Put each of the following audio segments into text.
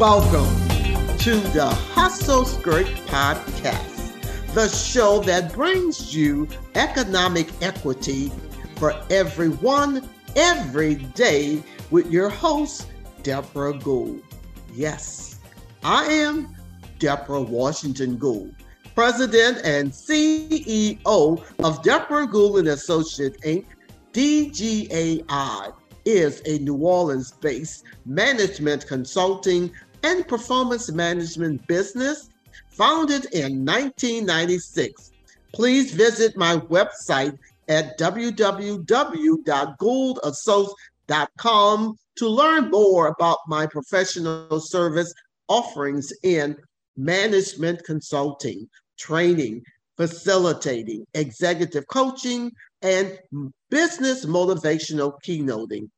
Welcome to the Hustle Skirt Podcast, the show that brings you economic equity for everyone every day with your host, Deborah Gould. Yes, I am Deborah Washington Gould, President and CEO of Deborah Gould and Associate Inc., DGAI is a New Orleans based management consulting and performance management business founded in 1996. Please visit my website at www.gouldassociates.com to learn more about my professional service offerings in management consulting, training, facilitating, executive coaching, and business motivational keynoting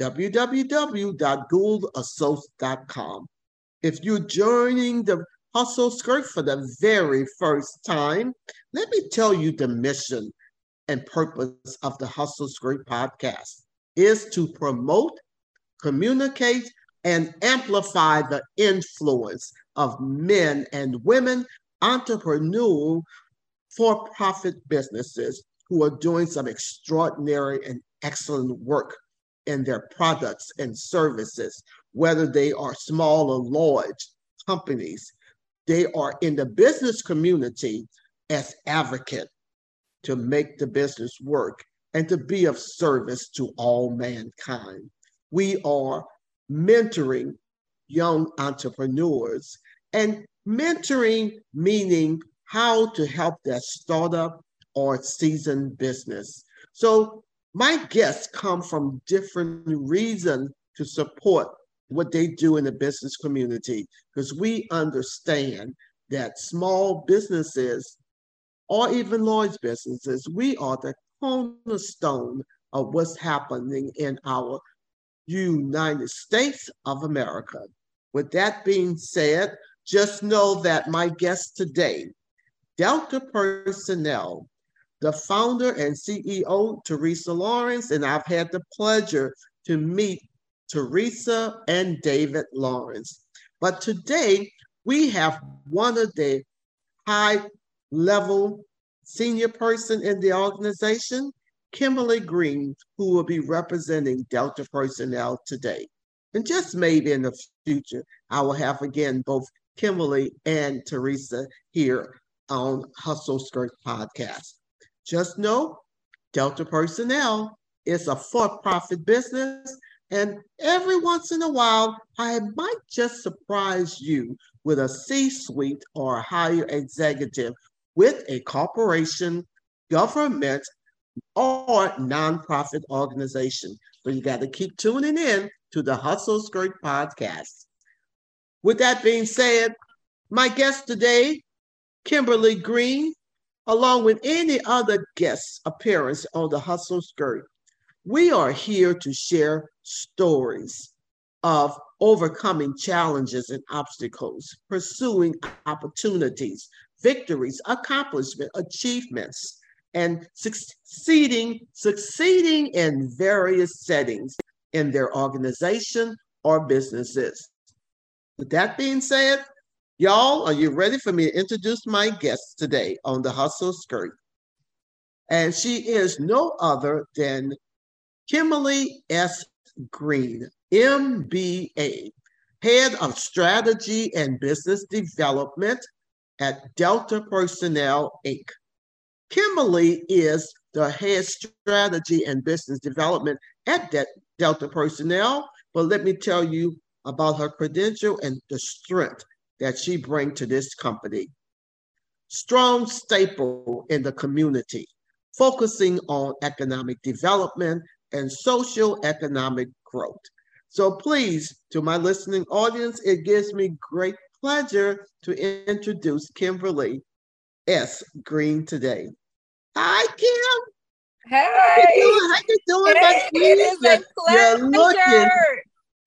www.gouldassociates.com. If you're joining the Hustle Skirt for the very first time, let me tell you the mission and purpose of the Hustle Skirt podcast is to promote, communicate, and amplify the influence of men and women entrepreneurial for profit businesses who are doing some extraordinary and excellent work in their products and services, whether they are small or large companies. They are in the business community as advocate to make the business work and to be of service to all mankind. We are mentoring young entrepreneurs and mentoring meaning how to help their startup or seasoned business. So my guests come from different reasons to support what they do in the business community because we understand that small businesses or even large businesses, we are the cornerstone of what's happening in our United States of America. With that being said, just know that my guest today, Delta Personnel, the founder and CEO, Teresa Lawrence, and I've had the pleasure to meet Teresa and David Lawrence. But today we have one of the high level senior person in the organization, Kimberly Green, who will be representing Delta personnel today. And just maybe in the future, I will have again both Kimberly and Teresa here on Hustle Skirt Podcast. Just know Delta Personnel is a for profit business. And every once in a while, I might just surprise you with a C suite or a higher executive with a corporation, government, or nonprofit organization. So you got to keep tuning in to the Hustle Skirt podcast. With that being said, my guest today, Kimberly Green, along with any other guest appearance on the Hustle Skirt. We are here to share stories of overcoming challenges and obstacles, pursuing opportunities, victories, accomplishment, achievements, and succeeding, succeeding in various settings in their organization or businesses. With that being said, Y'all, are you ready for me to introduce my guest today on the Hustle Skirt? And she is no other than Kimberly S. Green, MBA, Head of Strategy and Business Development at Delta Personnel, Inc. Kimberly is the head strategy and business development at De- Delta Personnel. But let me tell you about her credential and the strength that she bring to this company. Strong staple in the community, focusing on economic development and social economic growth. So please, to my listening audience, it gives me great pleasure to introduce Kimberly S. Green today. Hi, Kim. Hey. How you doing? How you doing, it, it is a pleasure. You're looking,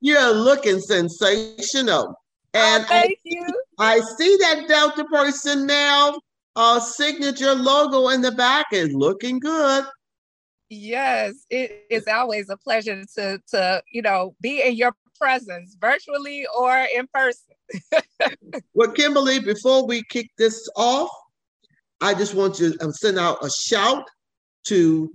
you're looking sensational. And oh, thank I, you. I see that Delta Personnel uh, signature logo in the back is looking good. Yes, it is always a pleasure to to you know be in your presence, virtually or in person. well, Kimberly, before we kick this off, I just want to um, send out a shout to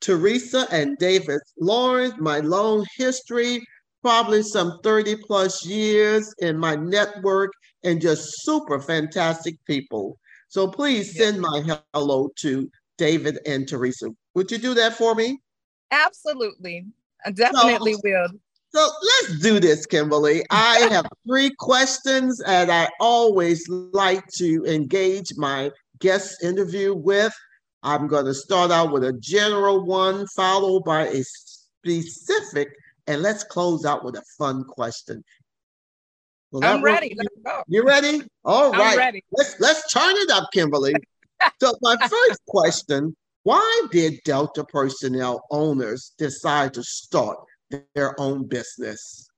Teresa and David Lawrence, my long history, probably some 30 plus years in my network, and just super fantastic people. So please send my hello to David and Teresa. Would you do that for me? Absolutely. I definitely so, will. So let's do this, Kimberly. I have three questions, and I always like to engage my guest interview with. I'm going to start out with a general one, followed by a specific, and let's close out with a fun question. Well, I'm ready. Let's go. You ready? All right. Ready. Let's let's turn it up, Kimberly. so my first question: Why did Delta personnel owners decide to start their own business?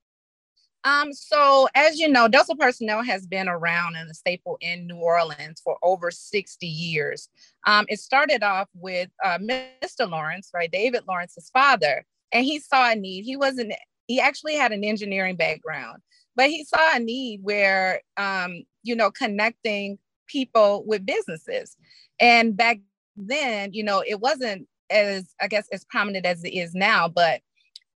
Um, so as you know, Delta Personnel has been around and a staple in New Orleans for over 60 years. Um, it started off with uh, Mr. Lawrence, right? David Lawrence's father, and he saw a need. He wasn't, he actually had an engineering background, but he saw a need where, um, you know, connecting people with businesses. And back then, you know, it wasn't as, I guess, as prominent as it is now, but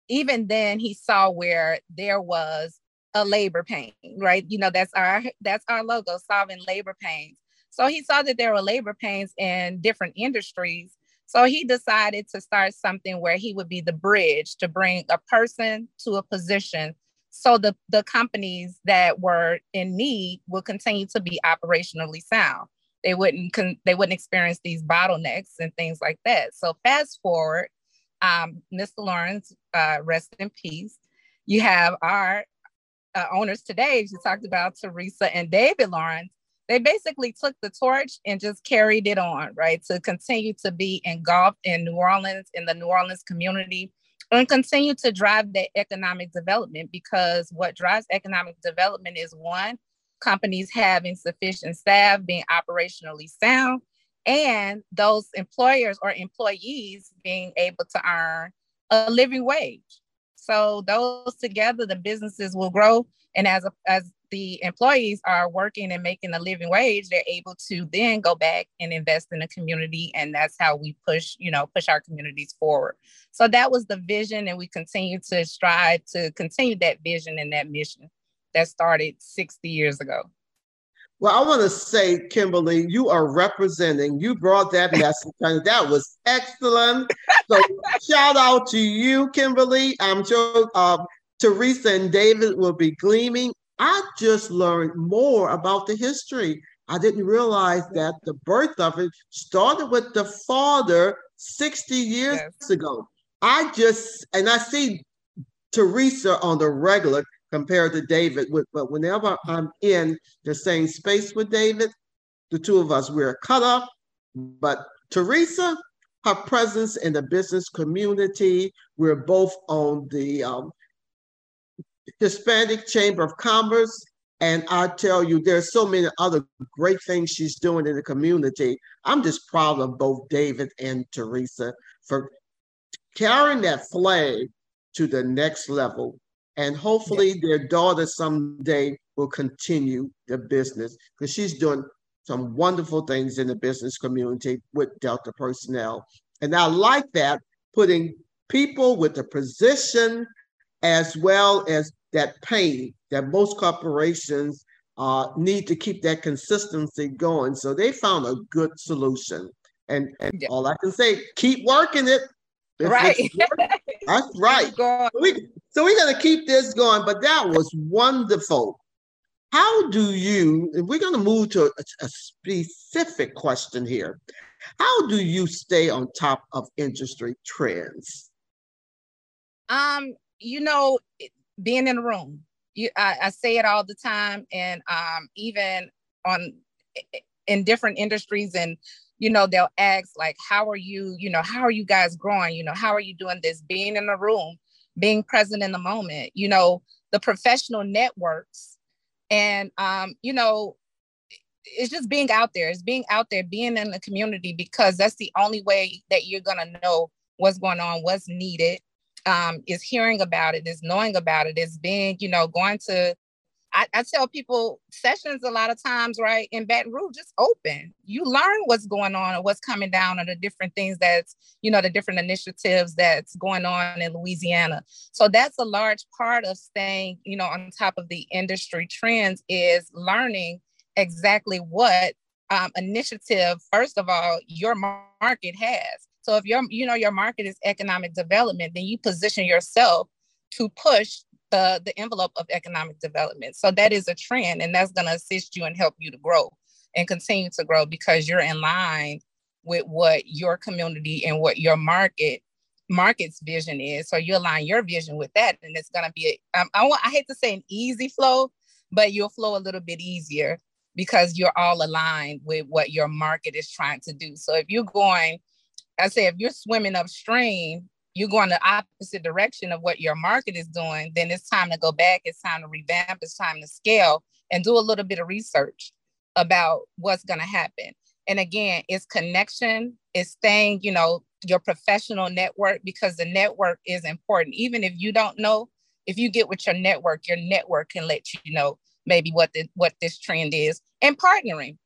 even then he saw where there was a labor pain, right? You know, that's our that's our logo, solving labor pains. So he saw that there were labor pains in different industries. So he decided to start something where he would be the bridge to bring a person to a position so the, the companies that were in need will continue to be operationally sound. They wouldn't con- they wouldn't experience these bottlenecks and things like that. So fast forward, um, Mr. Lawrence, uh, rest in peace. You have our uh, owners today, you talked about Teresa and David Lawrence, they basically took the torch and just carried it on, right? To continue to be engulfed in New Orleans, in the New Orleans community, and continue to drive that economic development because what drives economic development is one, companies having sufficient staff, being operationally sound, and those employers or employees being able to earn a living wage. So those together, the businesses will grow. And as a, as the employees are working and making a living wage, they're able to then go back and invest in the community. And that's how we push, you know, push our communities forward. So that was the vision. And we continue to strive to continue that vision and that mission that started 60 years ago. Well, I want to say, Kimberly, you are representing, you brought that message, and that was excellent. So, shout out to you, Kimberly. I'm sure uh, Teresa and David will be gleaming. I just learned more about the history. I didn't realize that the birth of it started with the father 60 years yes. ago. I just, and I see Teresa on the regular compared to David. But whenever I'm in the same space with David, the two of us, we're cut off. But Teresa, her presence in the business community, we're both on the um, Hispanic Chamber of Commerce. And I tell you, there's so many other great things she's doing in the community. I'm just proud of both David and Teresa for carrying that flag to the next level and hopefully yes. their daughter someday will continue the business because she's doing some wonderful things in the business community with Delta personnel. And I like that, putting people with the position as well as that pain that most corporations uh, need to keep that consistency going. So they found a good solution. And, and yeah. all I can say, keep working it. If right. That's right. We, so we're going to keep this going, but that was wonderful. How do you, we're going to move to a, a specific question here. How do you stay on top of industry trends? Um, you know, being in the room. You, I, I say it all the time, and um, even on in different industries, and you know, they'll ask like, "How are you? You know, how are you guys growing? You know, how are you doing this?" Being in the room, being present in the moment, you know, the professional networks. And, um, you know, it's just being out there. It's being out there, being in the community, because that's the only way that you're going to know what's going on, what's needed. um, is hearing about it, is knowing about it, is being, you know, going to I, I, tell people sessions a lot of times, right? In Baton Rouge, just open. You learn what's going on and what's coming down and the different things that's, you know, the different initiatives that's going on in Louisiana. So that's a large part of staying, you know, on top of the industry trends is learning exactly what um, initiative, first of all, your market has. So if your, you know, your market is economic development, then you position yourself to push the, the envelope of economic development. So that is a trend and that's going to assist you and help you to grow and continue to grow because you're in line with what your community and what your market market's vision is. So you align your vision with that, and it's gonna be. A, um, I want. I hate to say an easy flow, but you'll flow a little bit easier because you're all aligned with what your market is trying to do. So if you're going, I say, if you're swimming upstream you're going the opposite direction of what your market is doing, then it's time to go back. It's time to revamp. It's time to scale and do a little bit of research about what's going to happen. And again, it's connection, it's staying, you know, your professional network because the network is important. Even if you don't know, if you get with your network, your network can let you know maybe what the what this trend is and partnering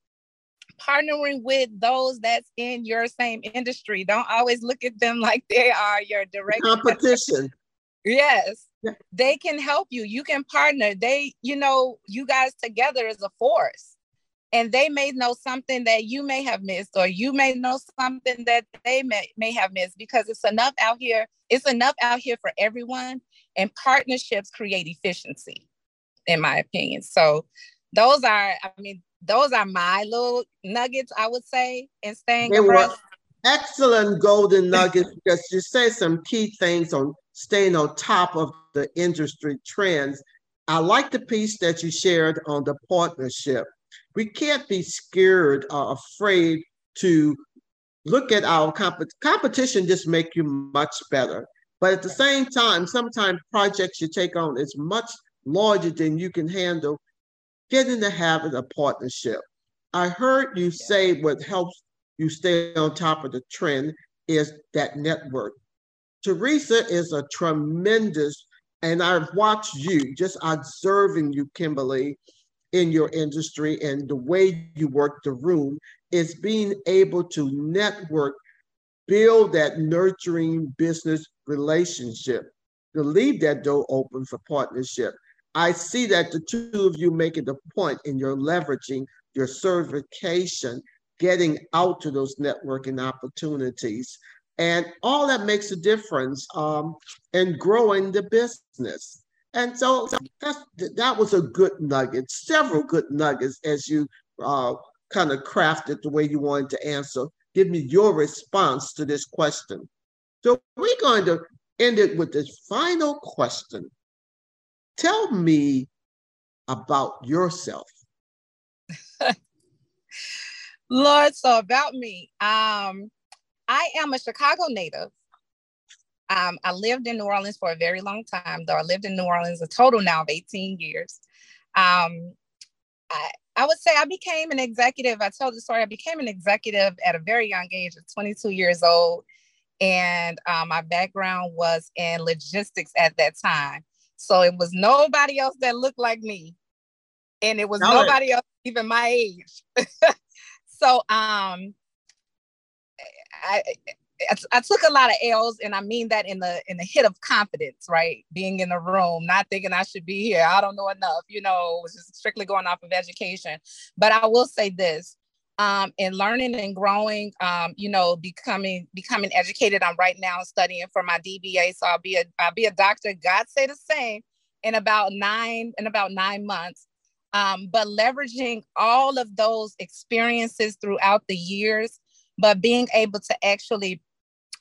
partnering with those that's in your same industry. Don't always look at them like they are your direct competition. yes. Yeah. They can help you. You can partner. They, you know, you guys together as a force. And they may know something that you may have missed, or you may know something that they may, may have missed because it's enough out here. It's enough out here for everyone. And partnerships create efficiency, in my opinion. So those are, I mean, those are my little nuggets, I would say, in staying they abreast. Excellent golden nuggets because you say some key things on staying on top of the industry trends. I like the piece that you shared on the partnership. We can't be scared or afraid to look at our comp- competition just make you much better. But at the same time, sometimes projects you take on is much larger than you can handle get in the habit of partnership. I heard you say what helps you stay on top of the trend is that network. Teresa is a tremendous, and I've watched you just observing you, Kimberly, in your industry and the way you work the room is being able to network, build that nurturing business relationship, to leave that door open for partnership. I see that the two of you make it a point in your leveraging your certification, getting out to those networking opportunities. And all that makes a difference um, in growing the business. And so that was a good nugget, several good nuggets as you uh, kind of crafted the way you wanted to answer. Give me your response to this question. So we're going to end it with this final question. Tell me about yourself. Lord, so about me. Um, I am a Chicago native. Um, I lived in New Orleans for a very long time, though I lived in New Orleans a total now of 18 years. Um, I, I would say I became an executive. I told the story. I became an executive at a very young age of 22 years old. And um, my background was in logistics at that time. So it was nobody else that looked like me. And it was nobody else even my age. so um I, I I took a lot of L's, and I mean that in the in the hit of confidence, right? Being in the room, not thinking I should be here. I don't know enough, you know, was just strictly going off of education. But I will say this: um, and learning and growing, um, you know, becoming becoming educated. I'm right now studying for my DBA, so I'll be a I'll be a doctor. God say the same in about nine in about nine months. Um, but leveraging all of those experiences throughout the years, but being able to actually,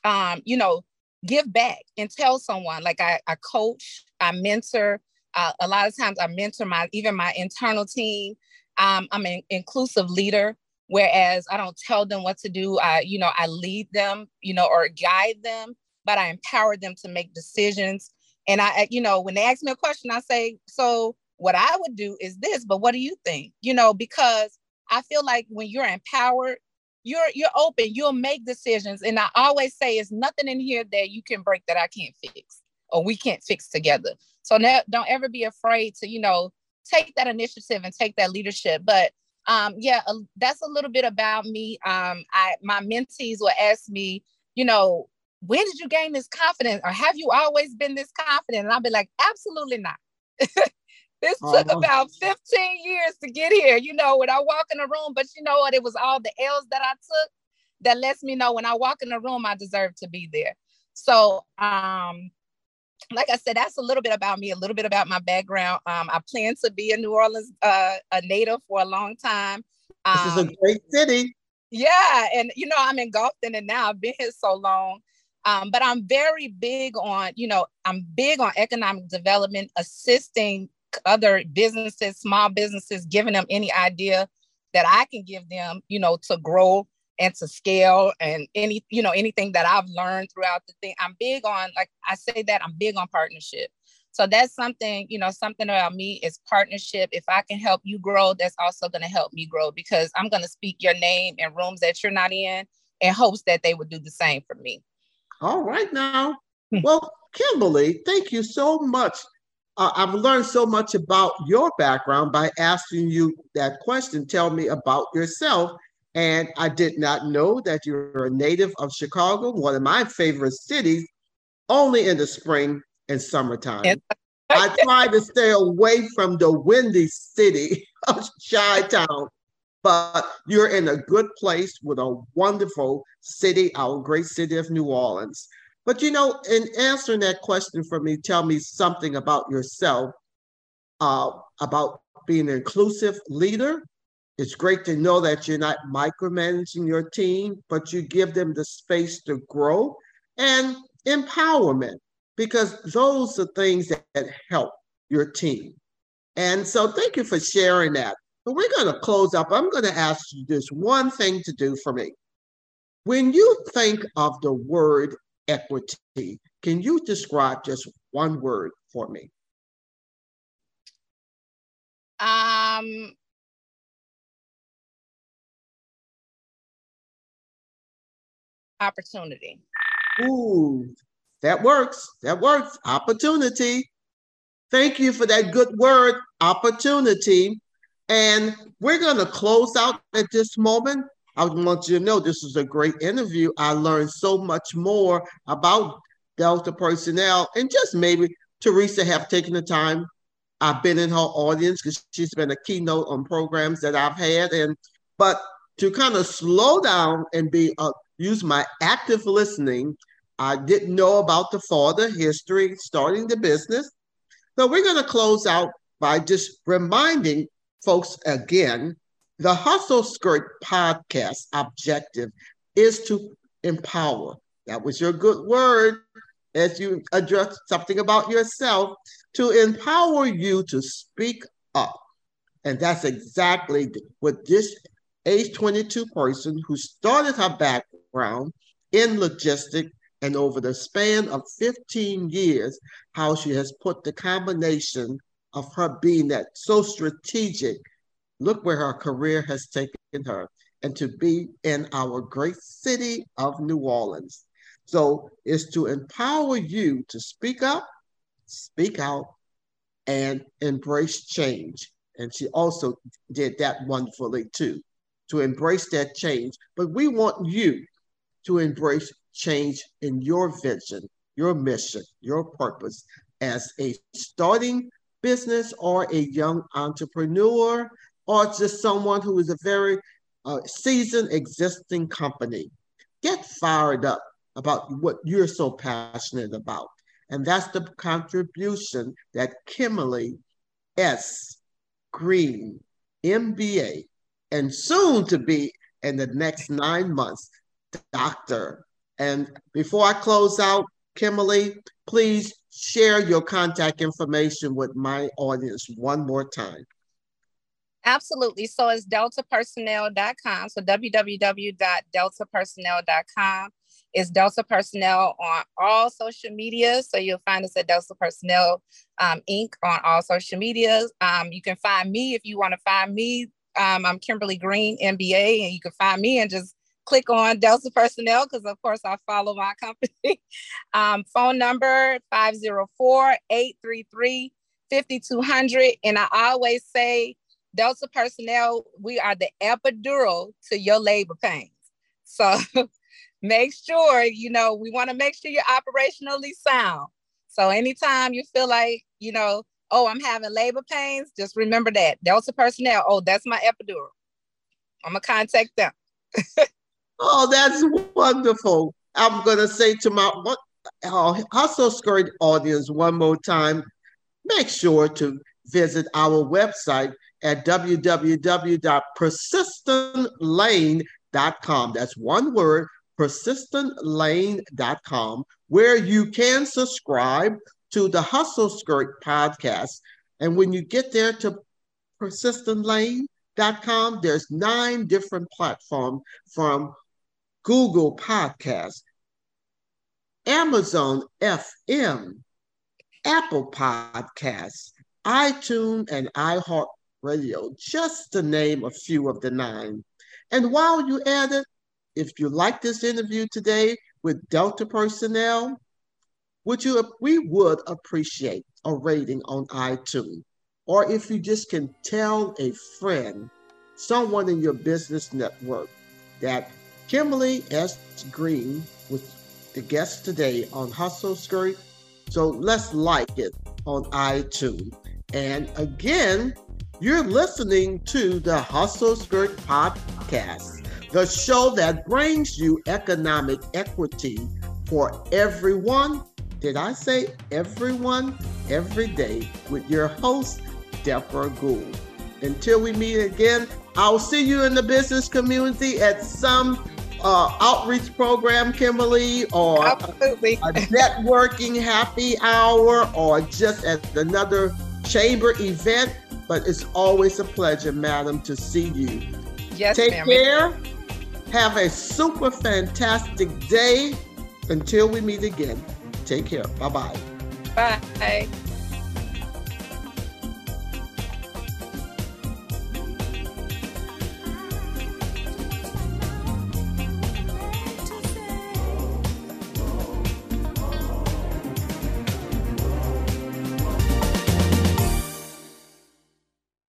um, you know, give back and tell someone. Like I, I coach, I mentor. Uh, a lot of times, I mentor my even my internal team. Um, I'm an inclusive leader whereas i don't tell them what to do i you know i lead them you know or guide them but i empower them to make decisions and i you know when they ask me a question i say so what i would do is this but what do you think you know because i feel like when you're empowered you're you're open you'll make decisions and i always say it's nothing in here that you can break that i can't fix or we can't fix together. So now, don't ever be afraid to, you know, take that initiative and take that leadership. But um, yeah, uh, that's a little bit about me. Um, I my mentees will ask me, you know, when did you gain this confidence, or have you always been this confident? And I'll be like, absolutely not. this took about 15 years to get here. You know, when I walk in the room, but you know what? It was all the L's that I took that lets me know when I walk in the room, I deserve to be there. So um, like I said, that's a little bit about me, a little bit about my background. Um, I plan to be a New Orleans uh, a native for a long time. Um, this is a um, great city. Yeah, and you know I'm engulfed in it now. I've been here so long, um, but I'm very big on you know I'm big on economic development, assisting other businesses, small businesses, giving them any idea that I can give them, you know, to grow and to scale and any you know anything that i've learned throughout the thing i'm big on like i say that i'm big on partnership so that's something you know something about me is partnership if i can help you grow that's also going to help me grow because i'm going to speak your name in rooms that you're not in in hopes that they would do the same for me all right now hmm. well kimberly thank you so much uh, I've learned so much about your background by asking you that question. Tell me about yourself. And I did not know that you're a native of Chicago, one of my favorite cities, only in the spring and summertime. I try to stay away from the windy city of Chi Town, but you're in a good place with a wonderful city, our great city of New Orleans. But you know, in answering that question for me, tell me something about yourself, uh, about being an inclusive leader it's great to know that you're not micromanaging your team, but you give them the space to grow and empowerment, because those are things that, help your team. And so thank you for sharing that. But we're going to close up. I'm going to ask you this one thing to do for me. When you think of the word equity, can you describe just one word for me? Um, opportunity. Ooh, that works. That works. Opportunity. Thank you for that good word, opportunity. And we're going to close out at this moment. I want you to know this was a great interview. I learned so much more about Delta personnel and just maybe Teresa have taken the time. I've been in her audience because she's been a keynote on programs that I've had. And but to kind of slow down and be a use my active listening. I didn't know about the father history, starting the business. So we're going to close out by just reminding folks again the Hustle Skirt podcast objective is to empower. That was your good word as you address something about yourself to empower you to speak up. And that's exactly what this age 22 person who started her back background in logistics and over the span of 15 years, how she has put the combination of her being that so strategic. Look where her career has taken her, and to be in our great city of New Orleans. So it's to empower you to speak up, speak out, and embrace change. And she also did that wonderfully too, to embrace that change. But we want you to embrace change in your vision, your mission, your purpose as a starting business or a young entrepreneur or just someone who is a very uh, seasoned existing company. Get fired up about what you're so passionate about. And that's the contribution that Kimberly S. Green, MBA, and soon to be in the next nine months doctor. And before I close out, Kimberly, please share your contact information with my audience one more time. Absolutely. So it's deltapersonnel.com. So www.deltapersonnel.com. It's Delta Personnel on all social media. So you'll find us at Delta Personnel um, Inc. on all social medias. Um, you can find me if you want to find me. Um, I'm Kimberly Green, MBA, and you can find me and just click on Delta Personnel because, of course, I follow my company. um, phone number 504 833 5200. And I always say, Delta Personnel, we are the epidural to your labor pains. So make sure, you know, we want to make sure you're operationally sound. So anytime you feel like, you know, oh, I'm having labor pains, just remember that. Delta Personnel, oh, that's my epidural. I'm going to contact them. oh, that's wonderful. I'm going to say to my uh, Hustle Skirt audience one more time make sure to visit our website at www.persistentlane.com. That's one word, persistentlane.com, where you can subscribe to the Hustle Skirt podcast. And when you get there to persistentlane.com, there's nine different platforms from Google Podcasts, Amazon FM, Apple Podcasts, iTunes, and iHeartRadio, just to name a few of the nine. And while you at it, if you like this interview today with Delta personnel, would you we would appreciate a rating on iTunes. Or if you just can tell a friend, someone in your business network, that Kimberly S. Green was the guest today on Hustle Skirt so let's like it on iTunes. And again, you're listening to the Hustle Skirt Podcast, the show that brings you economic equity for everyone. Did I say everyone? Every day with your host, Deborah Gould. Until we meet again, I'll see you in the business community at some uh, outreach program, Kimberly, or Absolutely. a networking happy hour, or just at another chamber event. But it's always a pleasure, madam, to see you. Yes, Take ma'am. care. Have a super fantastic day. Until we meet again, take care. Bye-bye. Bye.